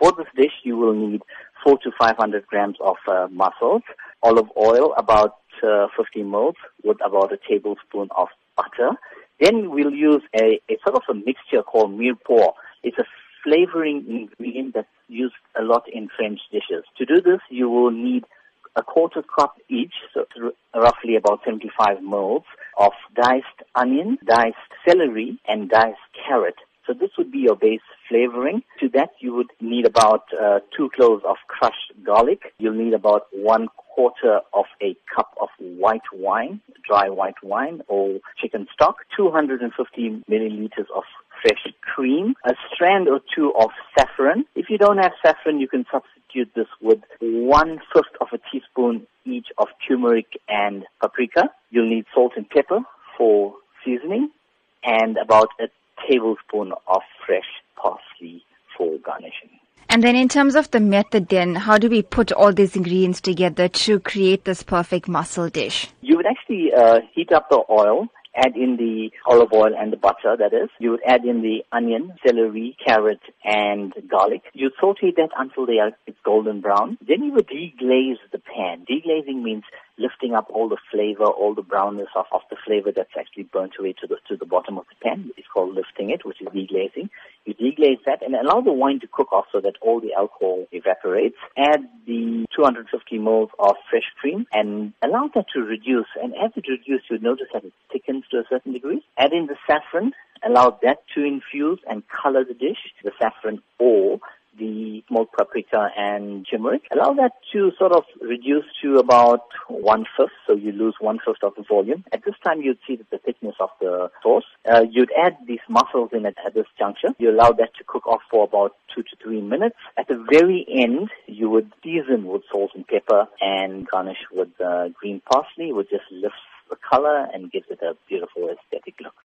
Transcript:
For this dish, you will need four to 500 grams of uh, mussels, olive oil, about uh, 50 ml, with about a tablespoon of butter. Then we'll use a, a sort of a mixture called mirepoix. It's a flavoring ingredient that's used a lot in French dishes. To do this, you will need a quarter cup each, so roughly about 75 ml of diced onion, diced celery, and diced carrot. So this would be your base flavoring. To that, you would need about uh, two cloves of crushed garlic. You'll need about one quarter of a cup of white wine, dry white wine or chicken stock, 250 milliliters of fresh cream, a strand or two of saffron. If you don't have saffron, you can substitute this with one fifth of a teaspoon each of turmeric and paprika. You'll need salt and pepper for seasoning and about a tablespoon of fresh parsley for garnishing. And then in terms of the method then, how do we put all these ingredients together to create this perfect mussel dish? You would actually uh, heat up the oil add in the olive oil and the butter, that is. You would add in the onion, celery, carrot, and garlic. You saute that until they are it's golden brown. Then you would deglaze the pan. Deglazing means lifting up all the flavor, all the brownness of, of the flavor that's actually burnt away to the to the bottom of the pan. It's called lifting it, which is deglazing. You deglaze that and allow the wine to cook off so that all the alcohol evaporates. Add the 250 ml of fresh cream and allow that to reduce. And as it reduces, you notice that it thickens to a certain degree. Add in the saffron, allow that to infuse and color the dish, the saffron or the smoked paprika and turmeric. Allow that to sort of reduce to about one fifth, so you lose one fifth of the volume. At this time, you'd see the thickness of the sauce. Uh, you'd add these mussels in it at this juncture. You allow that to cook off for about two to three minutes. At the very end, you would season with salt and pepper and garnish with uh, green parsley, which just lifts the color and gives it a beautiful aesthetic look.